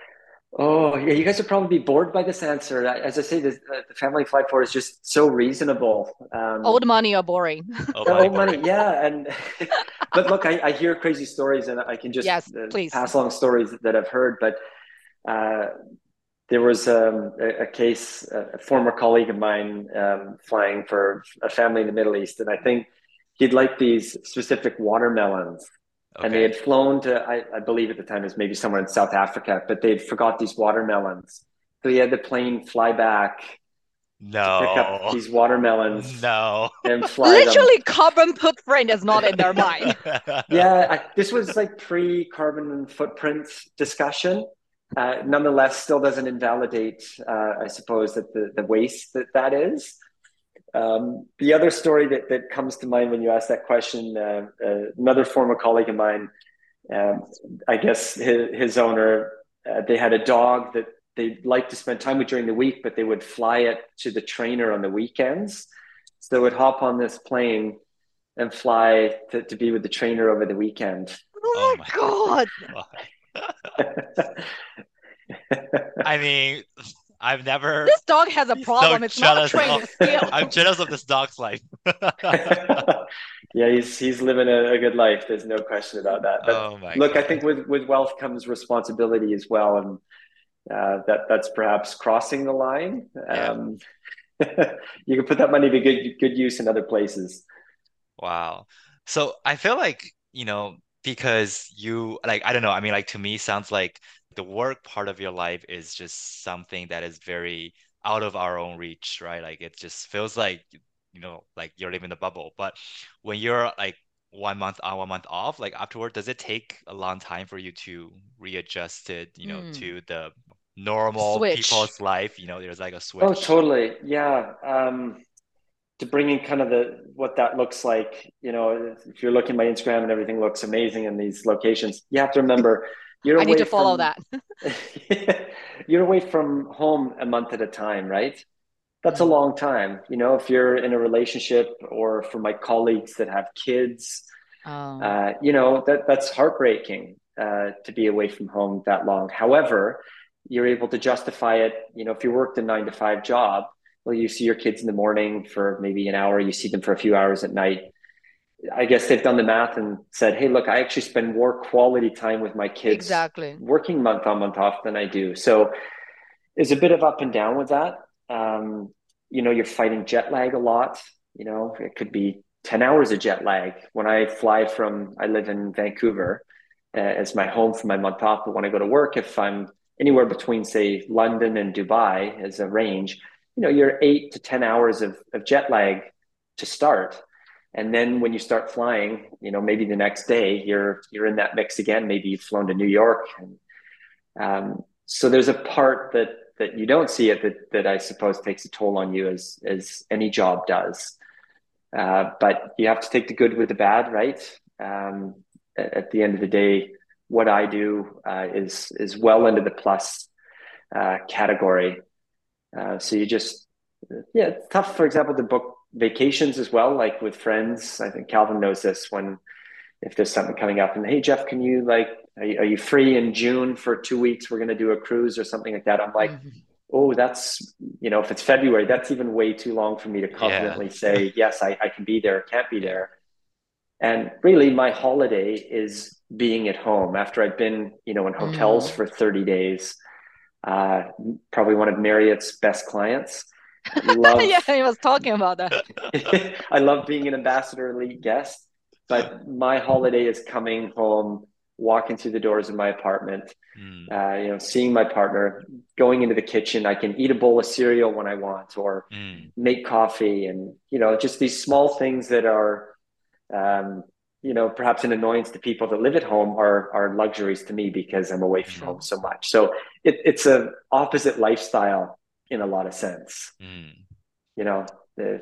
Oh, yeah, you guys would probably be bored by this answer. As I say, the, the family flight for is just so reasonable. Um, old money or boring? Old, money, old money, yeah. And but look, I, I hear crazy stories, and I can just yes, uh, please. pass along stories that I've heard. But uh, there was um, a, a, case, a former colleague of mine um, flying for a family in the Middle East, and I think he'd like these specific watermelons Okay. And they had flown to, I, I believe at the time it was maybe somewhere in South Africa, but they'd forgot these watermelons. So he had the plane fly back no. pick up these watermelons. No. And fly Literally, them. carbon footprint is not in their mind. yeah, I, this was like pre carbon footprint discussion. Uh, nonetheless, still doesn't invalidate, uh, I suppose, that the, the waste that that is. Um, the other story that, that comes to mind when you ask that question, uh, uh, another former colleague of mine, um, I guess his, his owner, uh, they had a dog that they liked to spend time with during the week, but they would fly it to the trainer on the weekends. So they would hop on this plane and fly to, to be with the trainer over the weekend. Oh, my oh god. I mean, I've never. This dog has a problem. So it's not a trained skill. I'm jealous of this dog's life. yeah, he's he's living a, a, good life. There's no question about that. But oh my look, God. I think with with wealth comes responsibility as well, and uh, that that's perhaps crossing the line. Yeah. Um, you can put that money to good good use in other places. Wow. So I feel like you know because you like I don't know. I mean, like to me, sounds like the work part of your life is just something that is very out of our own reach, right? Like it just feels like you know, like you're living the bubble. But when you're like one month on, one month off, like afterward, does it take a long time for you to readjust it, you know, mm. to the normal switch. people's life? You know, there's like a switch. Oh, totally. Yeah. Um, to bring in kind of the what that looks like, you know, if you're looking at my Instagram and everything looks amazing in these locations, you have to remember you're I need to follow from, that. you're away from home a month at a time, right? That's a mm-hmm. long time. You know, if you're in a relationship or for my colleagues that have kids, oh. uh, you know, that that's heartbreaking uh, to be away from home that long. However, you're able to justify it. You know, if you worked a nine to five job, well, you see your kids in the morning for maybe an hour, you see them for a few hours at night. I guess they've done the math and said, "Hey, look, I actually spend more quality time with my kids exactly working month on month off than I do." So there's a bit of up and down with that. Um, you know, you're fighting jet lag a lot. You know, it could be ten hours of jet lag when I fly from. I live in Vancouver uh, as my home for my month off, but when I go to work, if I'm anywhere between say London and Dubai as a range, you know, you're eight to ten hours of, of jet lag to start and then when you start flying you know maybe the next day you're you're in that mix again. Maybe you've flown to new york and um, so there's a part that that you don't see it that that i suppose takes a toll on you as as any job does. Uh, but you have to take the good with the bad right? Um, at, at, the end of the day what i do uh, is is well into the plus uh, category. Uh, so you just yeah it's tough for example to book vacations as well, like with friends. I think Calvin knows this when if there's something coming up and hey Jeff, can you like are you, are you free in June for two weeks? We're going to do a cruise or something like that. I'm like, mm-hmm. oh, that's you know, if it's February, that's even way too long for me to confidently yeah. say yes, I, I can be there, can't be there. And really, my holiday is being at home after I've been, you know, in hotels mm. for 30 days. Uh, probably one of Marriott's best clients. Love, yeah, he was talking about that. I love being an ambassador elite guest, but my holiday is coming home, walking through the doors of my apartment, mm. uh, you know, seeing my partner, going into the kitchen. I can eat a bowl of cereal when I want, or mm. make coffee, and you know, just these small things that are. Um, you know, perhaps an annoyance to people that live at home are are luxuries to me because I'm away from mm. home so much. So it, it's a opposite lifestyle in a lot of sense. Mm. You know,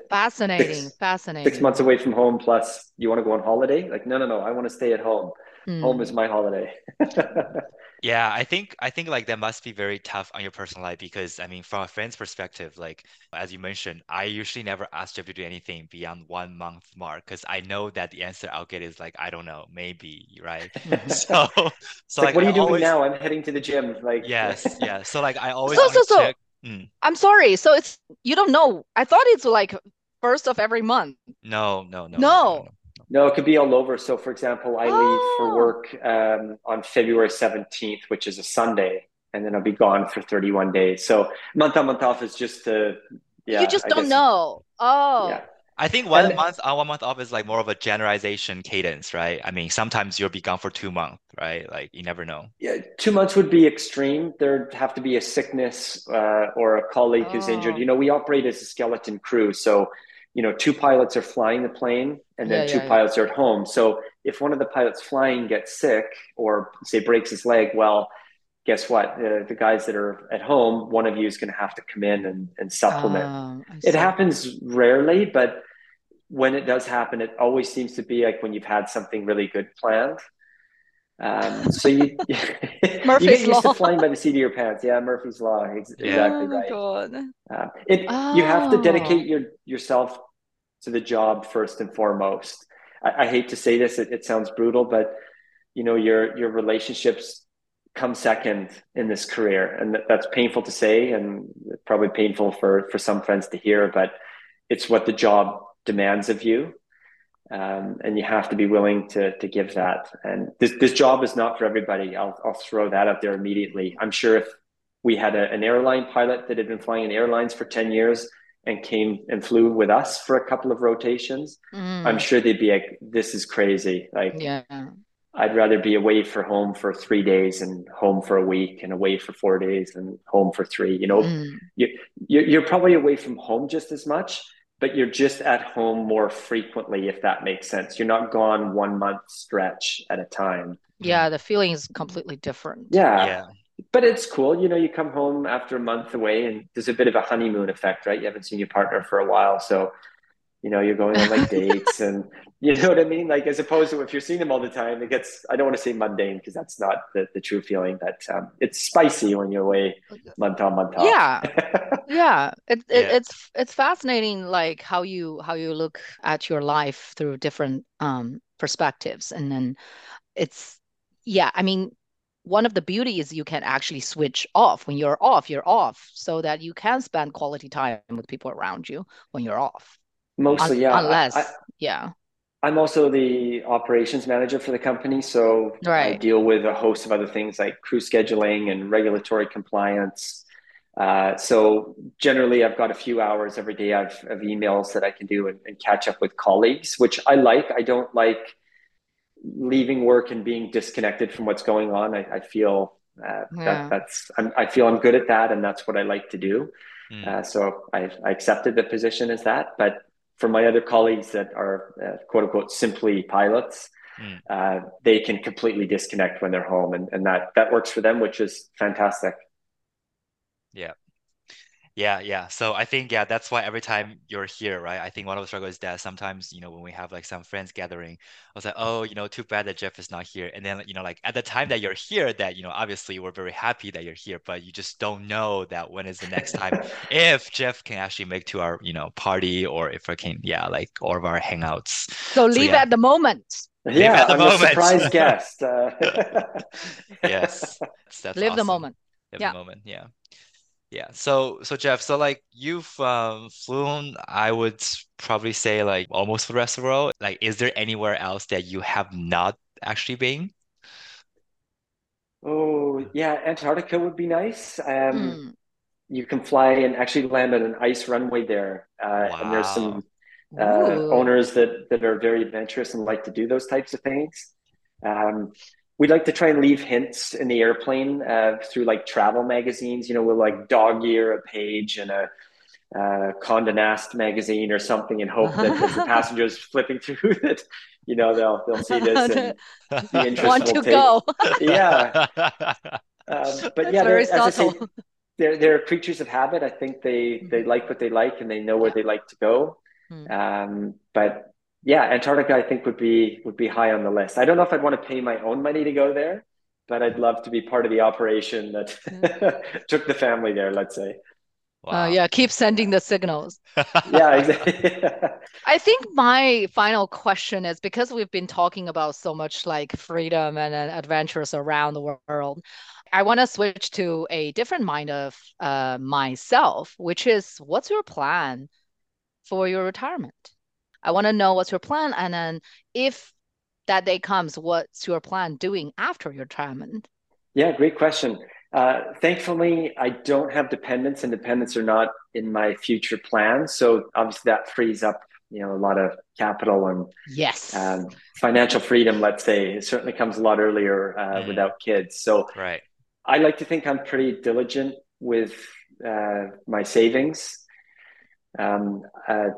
fascinating, six, fascinating. Six months away from home, plus you want to go on holiday? Like, no, no, no. I want to stay at home. Mm. Home is my holiday. Yeah, I think I think like that must be very tough on your personal life because I mean from a friend's perspective, like as you mentioned, I usually never ask Jeff to do anything beyond one month mark because I know that the answer I'll get is like I don't know, maybe, right? So so like, like what are I you doing always now? I'm heading to the gym. Like, yes, yeah. So like I always So so so check. Mm, I'm sorry. So it's you don't know. I thought it's like first of every month. no, no, no, no, no, it could be all over. So, for example, I leave for Oh. work um, on February 17th, which is a Sunday, and then I'll be gone for 31 days. So, month on, month off is just to, yeah, You just I don't guess, know. Oh. yeah. I think one And month on, one month off is like more of a generalization cadence, right? I mean, sometimes you'll be gone for two months, right? Like you never know. yeah, two months would be extreme. There'd have to be a sickness uh, or a colleague who's injured. Oh. You know, we operate as a skeleton crew. So, you know, two pilots are flying the plane and then Yeah, two yeah, yeah. pilots are at home. So, if one of the pilots flying gets sick or, say, breaks his leg, well, guess what? Uh, the guys that are at home, one of you is going to have to come in and, and supplement. Um, It happens rarely, but when it does happen, it always seems to be like when you've had something really good planned. Um, so you you Murphy's get used Law. to flying by the seat of your pants. Yeah, Murphy's Law. Ex- Yeah. Exactly Oh my right. God. Uh, it you have to Oh. dedicate your yourself to the job first and foremost. I, I hate to say this; it, it sounds brutal, but you know your your relationships come second in this career, and that, that's painful to say, and probably painful for for some friends to hear. But it's what the job demands of you, um, and you have to be willing to to give that. And this this job is not for everybody. I'll I'll throw that out there immediately. I'm sure if we had a, an airline pilot that had been flying in airlines for 10 years and came and flew with us for a couple of rotations, Mm, I'm sure they'd be like, this is crazy. Like, yeah. I'd rather be away for home for three days and home for a week and away for four days and home for three. You know, Mm, you, you- you're probably away from home just as much, but you're just at home more frequently, if that makes sense. You're not gone one month stretch at a time. yeah, the feeling is completely different. Yeah. Yeah. but it's cool. You know, you come home after a month away and there's a bit of a honeymoon effect, right? You haven't seen your partner for a while. So, you know, you're going on like dates and you know what I mean? Like, as opposed to if you're seeing them all the time, it gets, I don't want to say mundane because that's not the, the true feeling, but um, it's spicy when you're away month on, month off. Yeah. Yeah, it, it Yeah. it's it's fascinating like how you how you look at your life through different um perspectives and then it's yeah, I mean one of the beauties you can actually switch off when you're off, you're off so that you can spend quality time with people around you when you're off. Mostly, Un- yeah. I- Unless, I, yeah. I'm also the operations manager for the company. So I deal with a host of other things like crew scheduling and regulatory compliance. Uh, so generally, I've got a few hours every day of, of emails that I can do and, and catch up with colleagues, which I like. I don't like leaving work and being disconnected from what's going on. I, I feel uh, Yeah. that that's I'm, I feel I'm good at that, and that's what I like to do. Mm. Uh, so I, I accepted the position as that. But for my other colleagues that are uh, quote unquote simply pilots, Mm. uh, they can completely disconnect when they're home, and, and that that works for them, which is fantastic. Yeah. Yeah, yeah. So I think yeah, that's why every time you're here, right? I think one of the struggles is that sometimes, you know, when we have like some friends gathering, I was like, oh, you know, too bad that Jeff is not here. And then, you know, like at the time that you're here, that, you know, obviously we're very happy that you're here, but you just don't know that when is the next time if Jeff can actually make to our, you know, party or if I can, yeah, like all of our hangouts. So leave yeah. at the moment. Yeah, at the I'm moment. a surprise guest. Uh, Yes. That's, that's Live the moment. Live Yeah. the moment. Yeah. Yeah. So, so Jeff, so like you've um, flown, I would probably say like almost for the rest of the world. Like, is there anywhere else that you have not actually been? oh yeah, Antarctica would be nice. Um, Mm. you can fly and actually land on an ice runway there, uh, and there's some uh, Ooh. owners that that are very adventurous and like to do those types of things. Um, we like to try and leave hints in the airplane uh, through like travel magazines. You know, we'll like dog ear a page in a uh, Condé Nast magazine or something, and hope that as the passengers flipping through that, you know, they'll they'll see this and the interest Want to take. go. Yeah, um, but yeah, as I say, they're they're creatures of habit. I think they they Mhm. like what they like and they know where Yeah. they like to go. Mm. Um, but yeah, Antarctica I think would be would be high on the list. I don't know if I'd want to pay my own money to go there, but I'd love to be part of the operation that took the family there. Let's say. Wow. Uh, yeah, keep sending the signals. yeah, exactly. I think my final question is because we've been talking about so much like freedom and, and adventures around the world. I want to switch to a different mind of uh, myself, which is what's your plan for your retirement? I want to know what's your plan, and then if that day comes, what's your plan doing after your retirement? Yeah, great question. Uh, thankfully, I don't have dependents, and dependents are not in my future plans. So obviously, that frees up you know a lot of capital and yes um, financial freedom. Let's say it certainly comes a lot earlier uh, mm. without kids. So right, I like to think I'm pretty diligent with uh, my savings. Um, uh,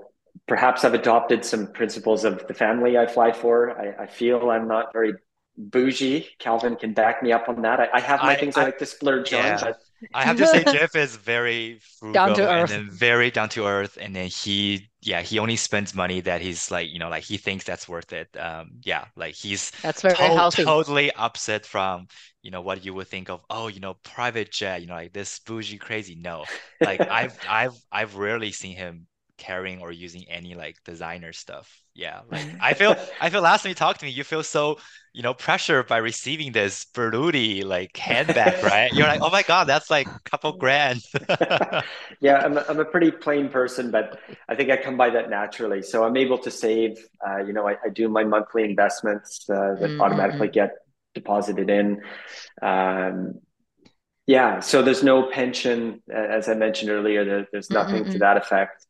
perhaps I've adopted some principles of the family I fly for. I, I feel I'm not very bougie. Calvin can back me up on that. I, I have my I, things I, I, like to splurge yeah. on. But... I have to say, Jeff is very frugal down to earth. and then very down to earth. And then he, yeah, he only spends money that he's like, you know, like he thinks that's worth it. Um, yeah, like he's that's very to- healthy. Totally upset from you know what you would think of. Oh, you know, private jet. You know, like this bougie crazy. No, like I've I've I've rarely seen him carrying or using any like designer stuff. Yeah, like I feel I feel last time you talked to me, you feel so you know pressured by receiving this Berluti like handbag, right? You're like, oh my god, that's like a couple grand. yeah, I'm a, I'm a pretty plain person, but I think I come by that naturally. So I'm able to save. Uh, you know, I, I do my monthly investments uh, that mm-hmm. automatically get deposited in. Um, yeah, so there's no pension, as I mentioned earlier. There, there's nothing mm-hmm. to that effect.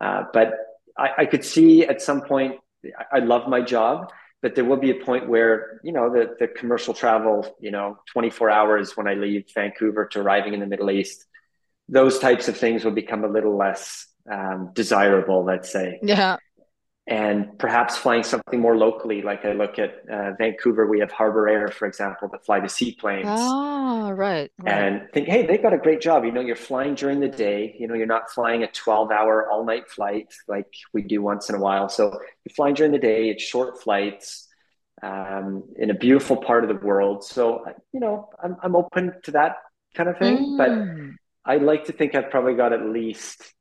Uh, but I, I, could see at some point, I, I, love my job, but there will be a point where, you know, the, the commercial travel, you know, 24 hours when I leave Vancouver to arriving in the Middle East, those types of things will become a little less um, desirable, let's say. Yeah and perhaps flying something more locally. Like I look at uh, Vancouver, we have Harbour Air, for example, that fly the seaplanes. Oh, right, right. And think, hey, they've got a great job. You know, you're flying during the day. You know, you're not flying a 12 hour all night flight like we do once in a while. So you're flying during the day. It's short flights um, in a beautiful part of the world. So you know, I'm I'm open to that kind of thing. Mm. But I like to think I've probably got at least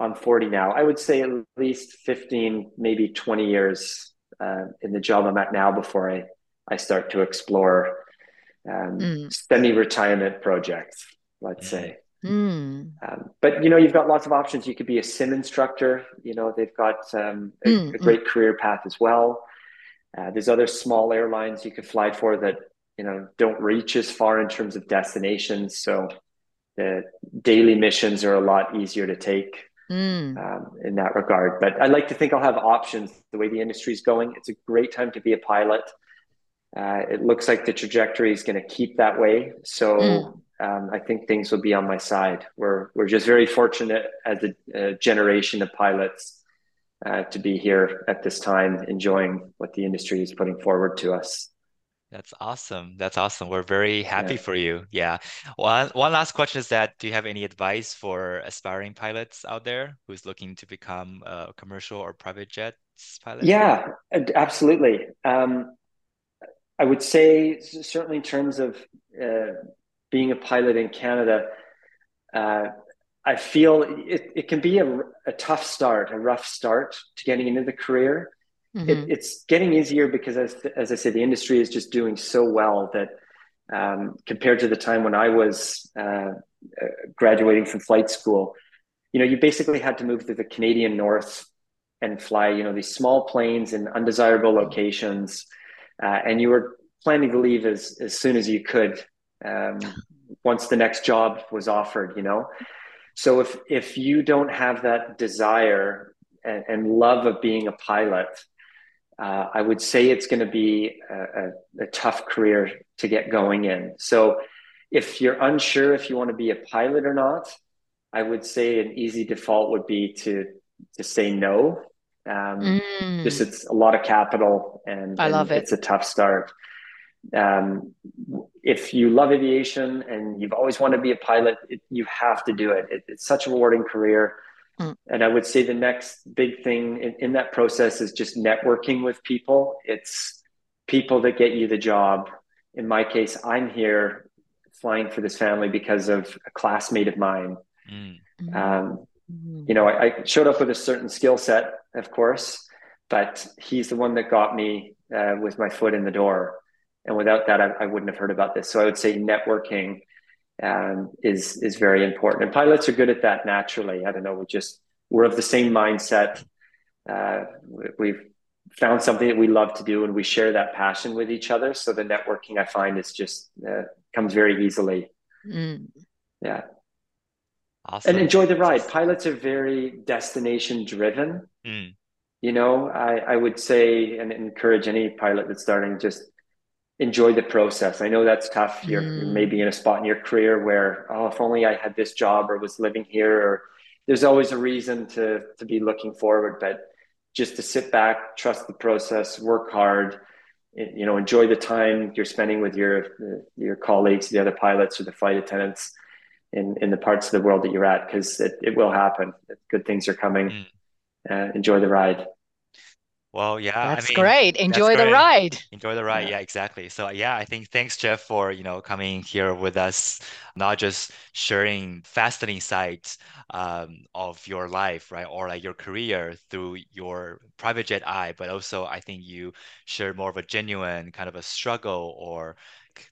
I'm 40 now. I would say at least 15, maybe 20 years uh, in the job I'm at now before I, I start to explore um, mm. semi-retirement projects, let's say. Mm. Um, but you know, you've got lots of options. You could be a sim instructor. You know, they've got um, a, mm. a, great career path as well. Uh, there's other small airlines you could fly for that you know don't reach as far in terms of destinations. So the daily missions are a lot easier to take mm. um, in that regard. But I like to think I'll have options the way the industry is going. It's a great time to be a pilot. Uh, it looks like the trajectory is going to keep that way. So mm. um, I think things will be on my side. We're we're just very fortunate as a, a generation of pilots uh, to be here at this time, enjoying what the industry is putting forward to us. That's awesome. That's awesome. We're very happy yeah. for you. Yeah. One one last question is that do you have any advice for aspiring pilots out there who's looking to become a commercial or private jet pilot? Yeah, absolutely. Um, I would say certainly in terms of uh, being a pilot in Canada, uh, I feel it, it can be a, a tough start, a rough start to getting into the career. Mm-hmm. It, it's getting easier because, as, as I said, the industry is just doing so well that um, compared to the time when I was uh, uh, graduating from flight school, you know, you basically had to move to the Canadian North and fly, you know, these small planes in undesirable locations, uh, and you were planning to leave as as soon as you could um, once the next job was offered. You know, so if if you don't have that desire and, and love of being a pilot, uh, I would say it's going to be a, a, a, tough career to get going in. So, if you're unsure if you want to be a pilot or not, I would say an easy default would be to to say no. Um, mm. Just it's a lot of capital, and, I and love it. It's a tough start. Um, if you love aviation and you've always wanted to be a pilot, it, you have to do it. it. It's such a rewarding career. Mm. And I would say the next big thing in, in that process is just networking with people. It's people that get you the job. in my case, I'm here flying for this family because of a classmate of mine. Mm. Um, mm. you know, I, I, showed up with a certain skill set, of course, but he's the one that got me uh, with my foot in the door. And without that, I, I, wouldn't have heard about this. So I would say networking um, is is very important. And pilots are good at that naturally. I don't know. We just we're of the same mindset. Uh, we've found something that we love to do, and we share that passion with each other. So the networking I find is just uh, comes very easily. Mm. Yeah. Awesome. And enjoy the ride. Pilots are very destination driven. Mm. You know, I, I would say and encourage any pilot that's starting just enjoy the process. I know that's tough. You're mm. maybe in a spot in your career where, oh, if only I had this job or was living here, or there's always a reason to to be looking forward. But just to sit back, trust the process, work hard, you know, enjoy the time you're spending with your your colleagues, the other pilots or the flight attendants in in the parts of the world that you're at, because it, it will happen. Good things are coming. Mm. Uh, enjoy the ride. Well, yeah, that's I mean, great. Enjoy the ride. Enjoy the ride. Yeah. yeah. exactly. So yeah, I think thanks Jeff for you know coming here with us, not just sharing fascinating sides um, of your life, right, or like your career through your private jet eye, but also I think you share more of a genuine kind of a struggle or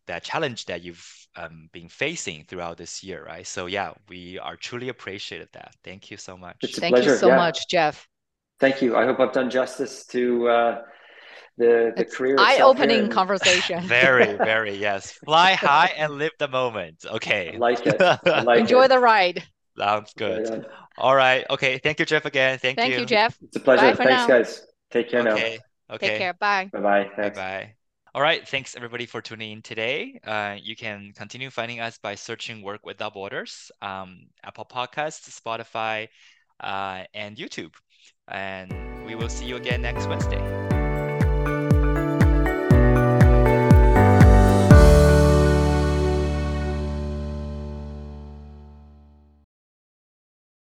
that challenge that you've um, been facing throughout this year, right? So yeah, we are truly appreciated that. Thank you so much. Thank pleasure. you so yeah. much, Jeff. Thank you. I hope I've done justice to uh, the the it's career. Eye-opening and... conversation. very, very yes. Fly high and live the moment. Okay. I like it. I like Enjoy it. the ride. Sounds good. All right. Okay. Thank you, Jeff. Again. Thank, Thank you. you, Jeff. It's a pleasure. Thanks, now. guys. Take care okay. now. Okay. Take care. Bye. Bye. Bye. Bye. Bye. All right. Thanks everybody for tuning in today. Uh, you can continue finding us by searching Work Without Borders, um, Apple Podcasts, Spotify, uh, and YouTube. And we will see you again next Wednesday.